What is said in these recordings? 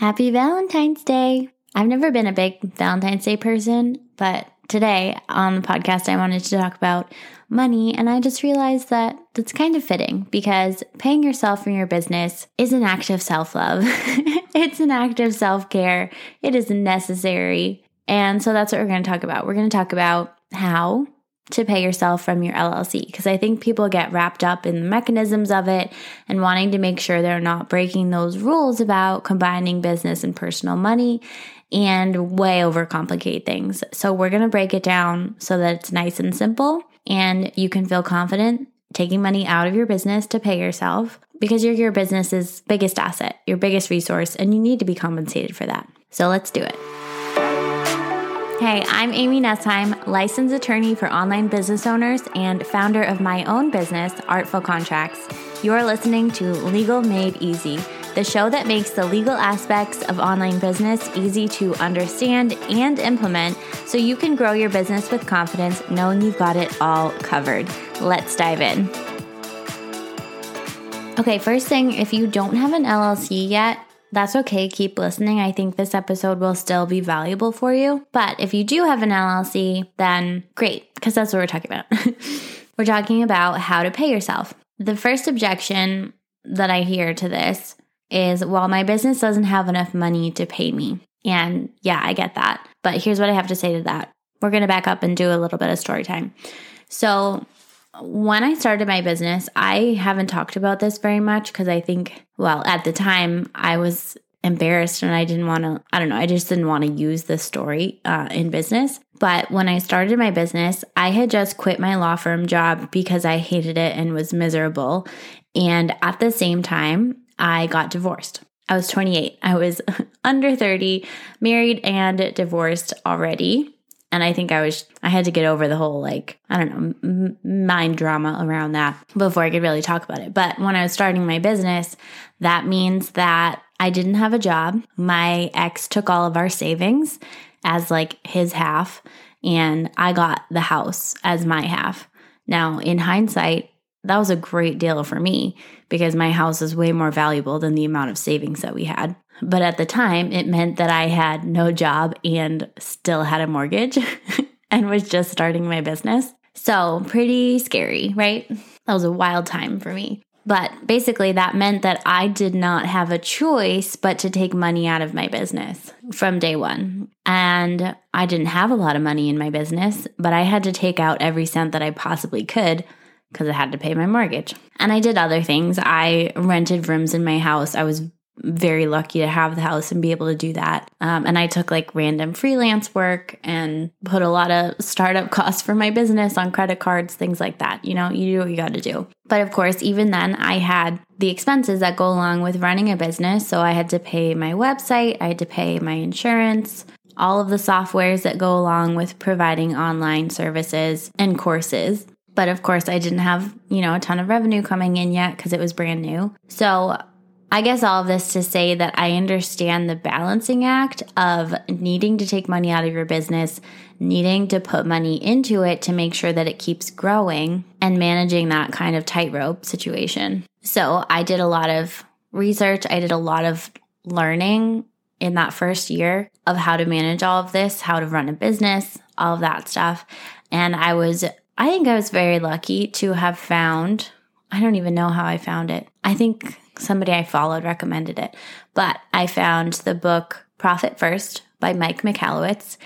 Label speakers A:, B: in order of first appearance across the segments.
A: Happy Valentine's Day. I've never been a big Valentine's Day person, but today on the podcast, I wanted to talk about money. And I just realized that that's kind of fitting because paying yourself for your business is an act of self love. it's an act of self care. It is necessary. And so that's what we're going to talk about. We're going to talk about how to pay yourself from your LLC because I think people get wrapped up in the mechanisms of it and wanting to make sure they're not breaking those rules about combining business and personal money and way overcomplicate things. So we're going to break it down so that it's nice and simple and you can feel confident taking money out of your business to pay yourself because you're your business's biggest asset, your biggest resource, and you need to be compensated for that. So let's do it. Hey, I'm Amy Nessheim, licensed attorney for online business owners and founder of my own business, Artful Contracts. You're listening to Legal Made Easy, the show that makes the legal aspects of online business easy to understand and implement so you can grow your business with confidence knowing you've got it all covered. Let's dive in. Okay, first thing, if you don't have an LLC yet, that's okay. Keep listening. I think this episode will still be valuable for you. But if you do have an LLC, then great, because that's what we're talking about. we're talking about how to pay yourself. The first objection that I hear to this is, well, my business doesn't have enough money to pay me. And yeah, I get that. But here's what I have to say to that. We're going to back up and do a little bit of story time. So, when I started my business, I haven't talked about this very much because I think, well, at the time I was embarrassed and I didn't want to, I don't know, I just didn't want to use this story uh, in business. But when I started my business, I had just quit my law firm job because I hated it and was miserable. And at the same time, I got divorced. I was 28. I was under 30, married and divorced already. And I think I was, I had to get over the whole, like, I don't know, m- mind drama around that before I could really talk about it. But when I was starting my business, that means that I didn't have a job. My ex took all of our savings as like his half, and I got the house as my half. Now, in hindsight, that was a great deal for me because my house is way more valuable than the amount of savings that we had. But at the time, it meant that I had no job and still had a mortgage and was just starting my business. So, pretty scary, right? That was a wild time for me. But basically, that meant that I did not have a choice but to take money out of my business from day one. And I didn't have a lot of money in my business, but I had to take out every cent that I possibly could because I had to pay my mortgage. And I did other things. I rented rooms in my house. I was very lucky to have the house and be able to do that. Um, and I took like random freelance work and put a lot of startup costs for my business on credit cards, things like that. You know, you do what you got to do. But of course, even then, I had the expenses that go along with running a business. So I had to pay my website, I had to pay my insurance, all of the softwares that go along with providing online services and courses. But of course, I didn't have, you know, a ton of revenue coming in yet because it was brand new. So I guess all of this to say that I understand the balancing act of needing to take money out of your business, needing to put money into it to make sure that it keeps growing, and managing that kind of tightrope situation. So I did a lot of research, I did a lot of learning in that first year of how to manage all of this, how to run a business, all of that stuff. And I was, I think I was very lucky to have found, I don't even know how I found it. I think somebody I followed recommended it. But I found the book Profit First by Mike Michalowicz.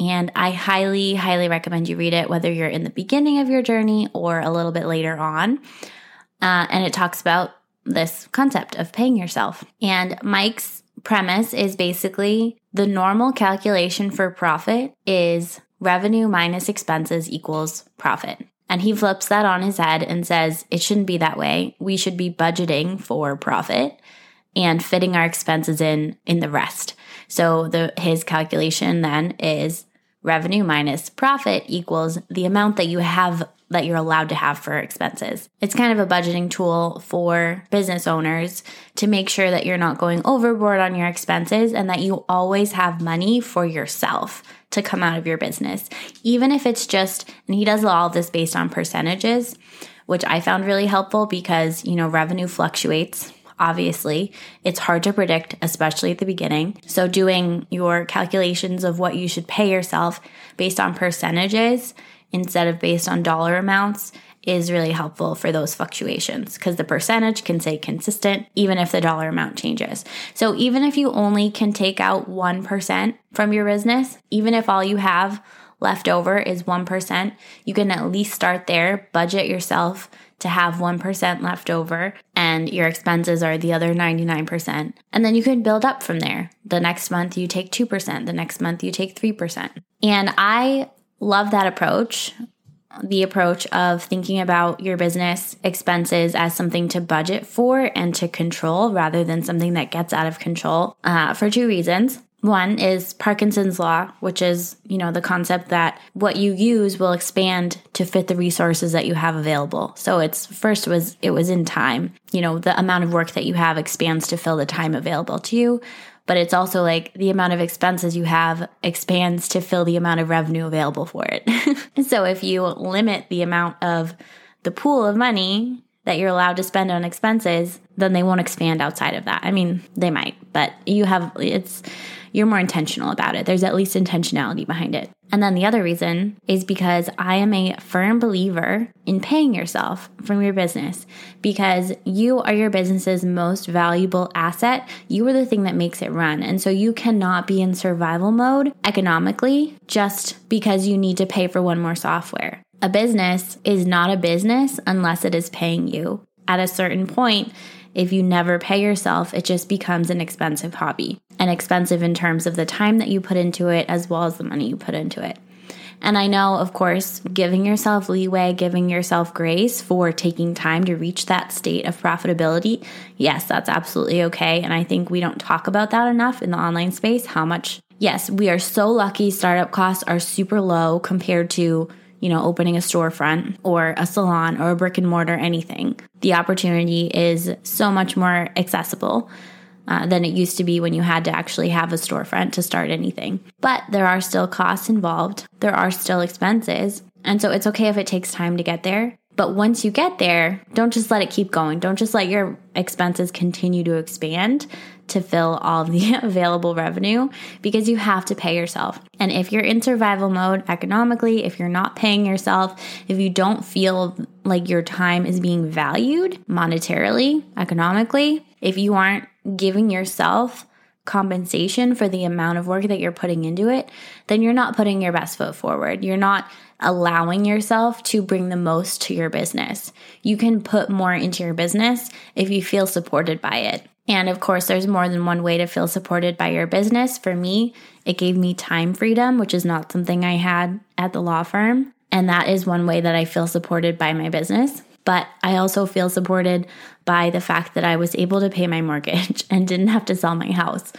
A: And I highly, highly recommend you read it, whether you're in the beginning of your journey or a little bit later on. Uh, and it talks about this concept of paying yourself. And Mike's premise is basically the normal calculation for profit is revenue minus expenses equals profit. And he flips that on his head and says, it shouldn't be that way. We should be budgeting for profit and fitting our expenses in in the rest. So the his calculation then is revenue minus profit equals the amount that you have that you're allowed to have for expenses. It's kind of a budgeting tool for business owners to make sure that you're not going overboard on your expenses and that you always have money for yourself to come out of your business. Even if it's just, and he does all this based on percentages, which I found really helpful because, you know, revenue fluctuates obviously. It's hard to predict, especially at the beginning. So, doing your calculations of what you should pay yourself based on percentages instead of based on dollar amounts is really helpful for those fluctuations because the percentage can stay consistent even if the dollar amount changes. So even if you only can take out 1% from your business, even if all you have left over is 1%, you can at least start there, budget yourself to have 1% left over and your expenses are the other 99%. And then you can build up from there. The next month you take 2%, the next month you take 3%. And I love that approach the approach of thinking about your business expenses as something to budget for and to control rather than something that gets out of control uh, for two reasons. One is Parkinson's law, which is, you know, the concept that what you use will expand to fit the resources that you have available. So it's first was it was in time. You know, the amount of work that you have expands to fill the time available to you but it's also like the amount of expenses you have expands to fill the amount of revenue available for it. so if you limit the amount of the pool of money that you're allowed to spend on expenses, then they won't expand outside of that. I mean, they might, but you have it's you're more intentional about it. There's at least intentionality behind it. And then the other reason is because I am a firm believer in paying yourself from your business because you are your business's most valuable asset. You are the thing that makes it run. And so you cannot be in survival mode economically just because you need to pay for one more software. A business is not a business unless it is paying you. At a certain point, if you never pay yourself, it just becomes an expensive hobby and expensive in terms of the time that you put into it as well as the money you put into it. And I know, of course, giving yourself leeway, giving yourself grace for taking time to reach that state of profitability, yes, that's absolutely okay. And I think we don't talk about that enough in the online space how much, yes, we are so lucky startup costs are super low compared to you know, opening a storefront or a salon or a brick and mortar, anything. The opportunity is so much more accessible. Uh, than it used to be when you had to actually have a storefront to start anything. But there are still costs involved, there are still expenses. And so it's okay if it takes time to get there. But once you get there, don't just let it keep going. Don't just let your expenses continue to expand to fill all the available revenue because you have to pay yourself. And if you're in survival mode economically, if you're not paying yourself, if you don't feel like your time is being valued monetarily, economically, if you aren't giving yourself compensation for the amount of work that you're putting into it, then you're not putting your best foot forward. You're not allowing yourself to bring the most to your business. You can put more into your business if you feel supported by it. And of course, there's more than one way to feel supported by your business. For me, it gave me time freedom, which is not something I had at the law firm. And that is one way that I feel supported by my business. But I also feel supported by the fact that I was able to pay my mortgage and didn't have to sell my house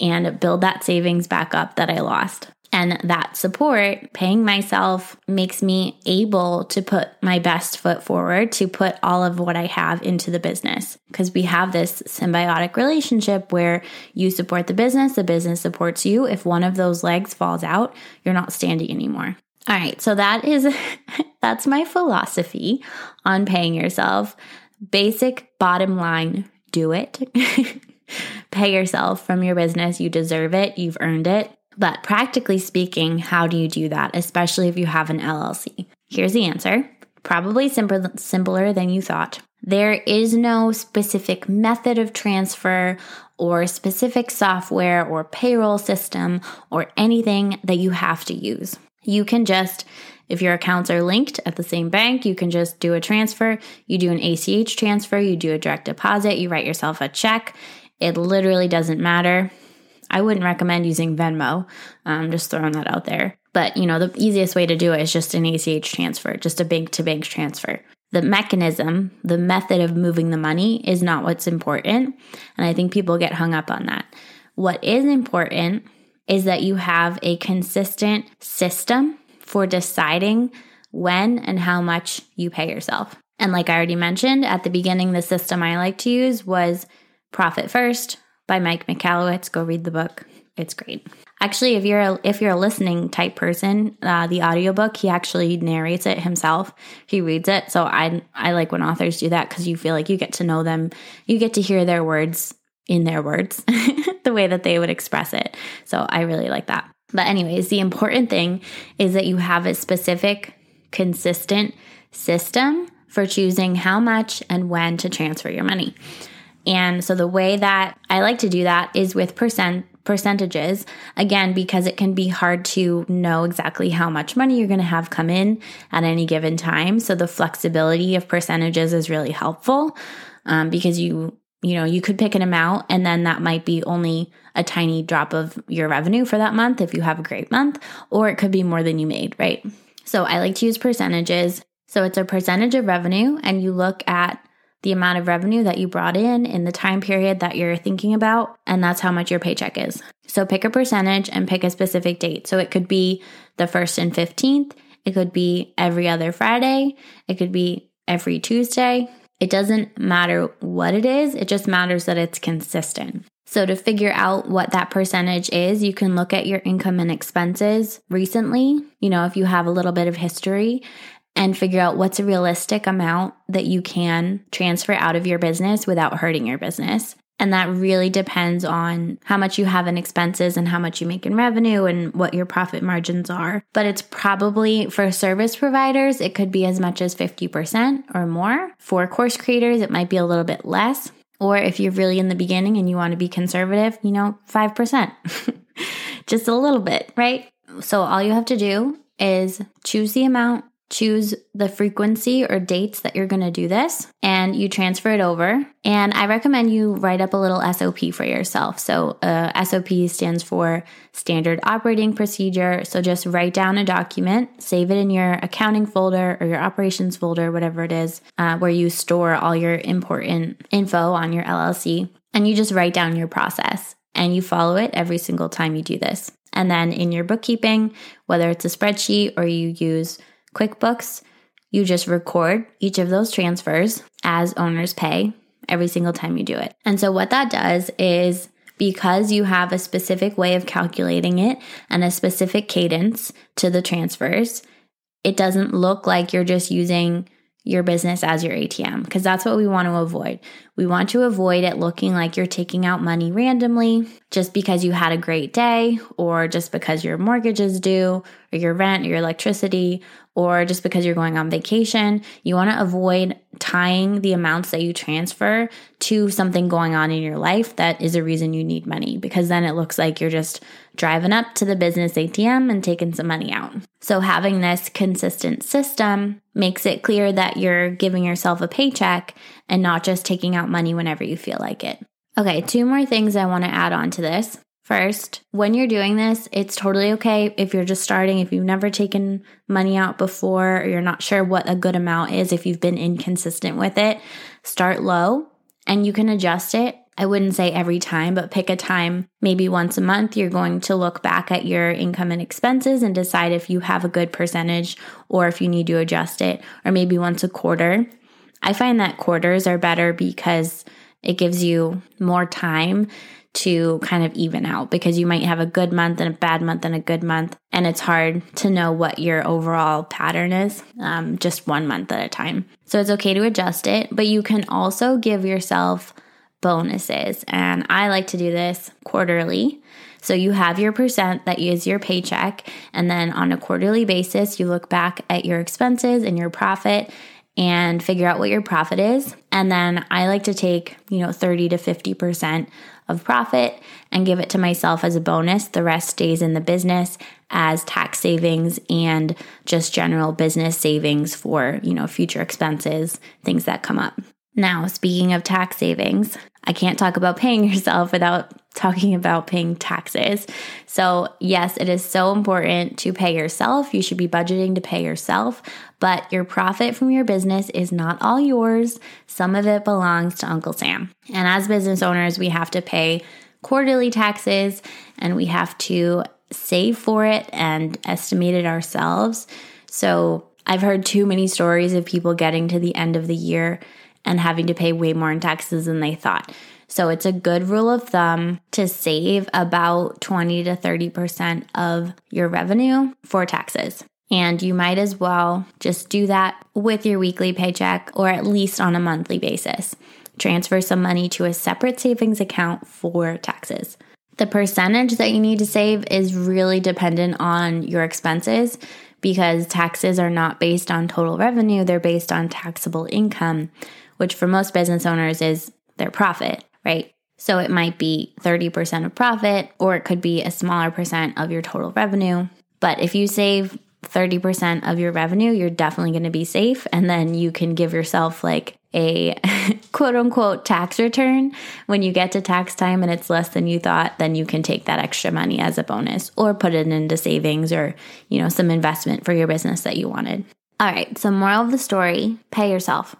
A: and build that savings back up that I lost. And that support, paying myself, makes me able to put my best foot forward, to put all of what I have into the business. Because we have this symbiotic relationship where you support the business, the business supports you. If one of those legs falls out, you're not standing anymore. All right, so that is that's my philosophy on paying yourself. Basic bottom line, do it. Pay yourself from your business. You deserve it. You've earned it. But practically speaking, how do you do that, especially if you have an LLC? Here's the answer probably simple, simpler than you thought. There is no specific method of transfer or specific software or payroll system or anything that you have to use. You can just, if your accounts are linked at the same bank, you can just do a transfer. You do an ACH transfer, you do a direct deposit, you write yourself a check. It literally doesn't matter. I wouldn't recommend using Venmo. I'm just throwing that out there. But you know, the easiest way to do it is just an ACH transfer, just a bank to bank transfer. The mechanism, the method of moving the money is not what's important. And I think people get hung up on that. What is important is that you have a consistent system for deciding when and how much you pay yourself. And like I already mentioned at the beginning, the system I like to use was profit first, by Mike Michalowicz. Go read the book. It's great. Actually, if you're a, if you're a listening type person, uh, the audiobook, he actually narrates it himself. He reads it. So I I like when authors do that cuz you feel like you get to know them. You get to hear their words in their words, the way that they would express it. So I really like that. But anyways, the important thing is that you have a specific consistent system for choosing how much and when to transfer your money. And so the way that I like to do that is with percent percentages again because it can be hard to know exactly how much money you're going to have come in at any given time so the flexibility of percentages is really helpful um, because you you know you could pick an amount and then that might be only a tiny drop of your revenue for that month if you have a great month or it could be more than you made right so i like to use percentages so it's a percentage of revenue and you look at the amount of revenue that you brought in in the time period that you're thinking about, and that's how much your paycheck is. So pick a percentage and pick a specific date. So it could be the 1st and 15th, it could be every other Friday, it could be every Tuesday. It doesn't matter what it is, it just matters that it's consistent. So, to figure out what that percentage is, you can look at your income and expenses recently. You know, if you have a little bit of history, and figure out what's a realistic amount that you can transfer out of your business without hurting your business. And that really depends on how much you have in expenses and how much you make in revenue and what your profit margins are. But it's probably for service providers, it could be as much as 50% or more. For course creators, it might be a little bit less. Or if you're really in the beginning and you want to be conservative, you know, 5%. Just a little bit, right? So all you have to do is choose the amount choose the frequency or dates that you're going to do this and you transfer it over. And I recommend you write up a little SOP for yourself. So, uh, SOP stands for Standard Operating Procedure. So, just write down a document, save it in your accounting folder or your operations folder, whatever it is, uh, where you store all your important info on your LLC. And you just write down your process and you follow it every single time you do this. And then in your bookkeeping, whether it's a spreadsheet or you use QuickBooks, you just record each of those transfers as owner's pay every single time you do it. And so, what that does is because you have a specific way of calculating it and a specific cadence to the transfers, it doesn't look like you're just using your business as your ATM because that's what we want to avoid. We want to avoid it looking like you're taking out money randomly just because you had a great day or just because your mortgage is due or your rent or your electricity or just because you're going on vacation. You want to avoid tying the amounts that you transfer to something going on in your life that is a reason you need money because then it looks like you're just driving up to the business ATM and taking some money out. So having this consistent system makes it clear that you're giving yourself a paycheck and not just taking out money whenever you feel like it. Okay, two more things I want to add on to this. First, when you're doing this, it's totally okay if you're just starting, if you've never taken money out before, or you're not sure what a good amount is, if you've been inconsistent with it, start low and you can adjust it. I wouldn't say every time, but pick a time, maybe once a month, you're going to look back at your income and expenses and decide if you have a good percentage or if you need to adjust it, or maybe once a quarter. I find that quarters are better because it gives you more time to kind of even out because you might have a good month and a bad month and a good month. And it's hard to know what your overall pattern is um, just one month at a time. So it's okay to adjust it, but you can also give yourself bonuses. And I like to do this quarterly. So you have your percent that is your paycheck. And then on a quarterly basis, you look back at your expenses and your profit and figure out what your profit is. And then I like to take, you know, 30 to 50% of profit and give it to myself as a bonus. The rest stays in the business as tax savings and just general business savings for, you know, future expenses, things that come up. Now, speaking of tax savings, I can't talk about paying yourself without talking about paying taxes. So, yes, it is so important to pay yourself. You should be budgeting to pay yourself, but your profit from your business is not all yours. Some of it belongs to Uncle Sam. And as business owners, we have to pay quarterly taxes and we have to save for it and estimate it ourselves. So, I've heard too many stories of people getting to the end of the year and having to pay way more in taxes than they thought. So it's a good rule of thumb to save about 20 to 30% of your revenue for taxes. And you might as well just do that with your weekly paycheck or at least on a monthly basis. Transfer some money to a separate savings account for taxes. The percentage that you need to save is really dependent on your expenses because taxes are not based on total revenue, they're based on taxable income, which for most business owners is their profit, right? So it might be 30% of profit or it could be a smaller percent of your total revenue. But if you save 30% of your revenue, you're definitely going to be safe. And then you can give yourself like a quote unquote tax return. When you get to tax time and it's less than you thought, then you can take that extra money as a bonus or put it into savings or, you know, some investment for your business that you wanted. All right. So, moral of the story pay yourself.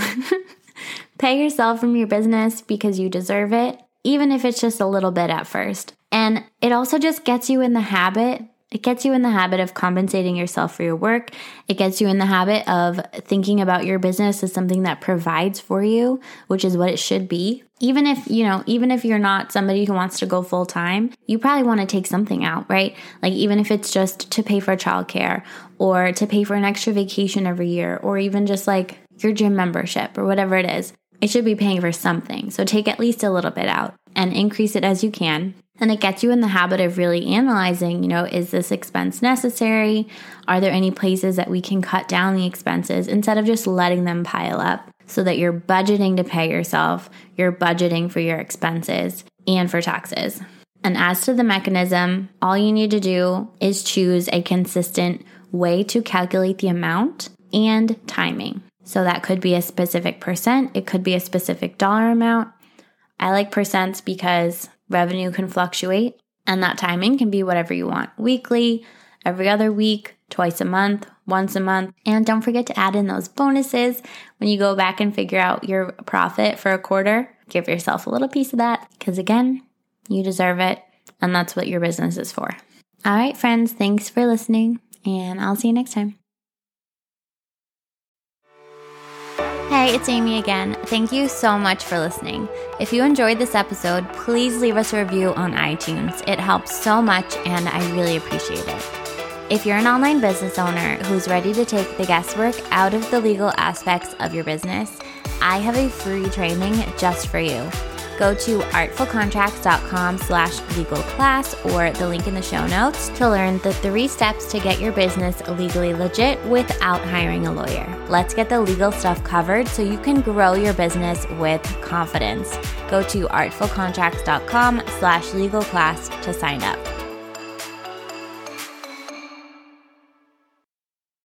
A: pay yourself from your business because you deserve it, even if it's just a little bit at first. And it also just gets you in the habit it gets you in the habit of compensating yourself for your work. It gets you in the habit of thinking about your business as something that provides for you, which is what it should be. Even if, you know, even if you're not somebody who wants to go full time, you probably want to take something out, right? Like even if it's just to pay for childcare or to pay for an extra vacation every year or even just like your gym membership or whatever it is, it should be paying for something. So take at least a little bit out and increase it as you can. And it gets you in the habit of really analyzing, you know, is this expense necessary? Are there any places that we can cut down the expenses instead of just letting them pile up so that you're budgeting to pay yourself, you're budgeting for your expenses and for taxes. And as to the mechanism, all you need to do is choose a consistent way to calculate the amount and timing. So that could be a specific percent, it could be a specific dollar amount. I like percents because Revenue can fluctuate, and that timing can be whatever you want weekly, every other week, twice a month, once a month. And don't forget to add in those bonuses when you go back and figure out your profit for a quarter. Give yourself a little piece of that because, again, you deserve it, and that's what your business is for. All right, friends, thanks for listening, and I'll see you next time. Hey, it's Amy again. Thank you so much for listening. If you enjoyed this episode, please leave us a review on iTunes. It helps so much and I really appreciate it. If you're an online business owner who's ready to take the guesswork out of the legal aspects of your business, I have a free training just for you go to artfulcontracts.com slash legal class or the link in the show notes to learn the three steps to get your business legally legit without hiring a lawyer. Let's get the legal stuff covered so you can grow your business with confidence. Go to artfulcontracts.com slash legal class to sign up.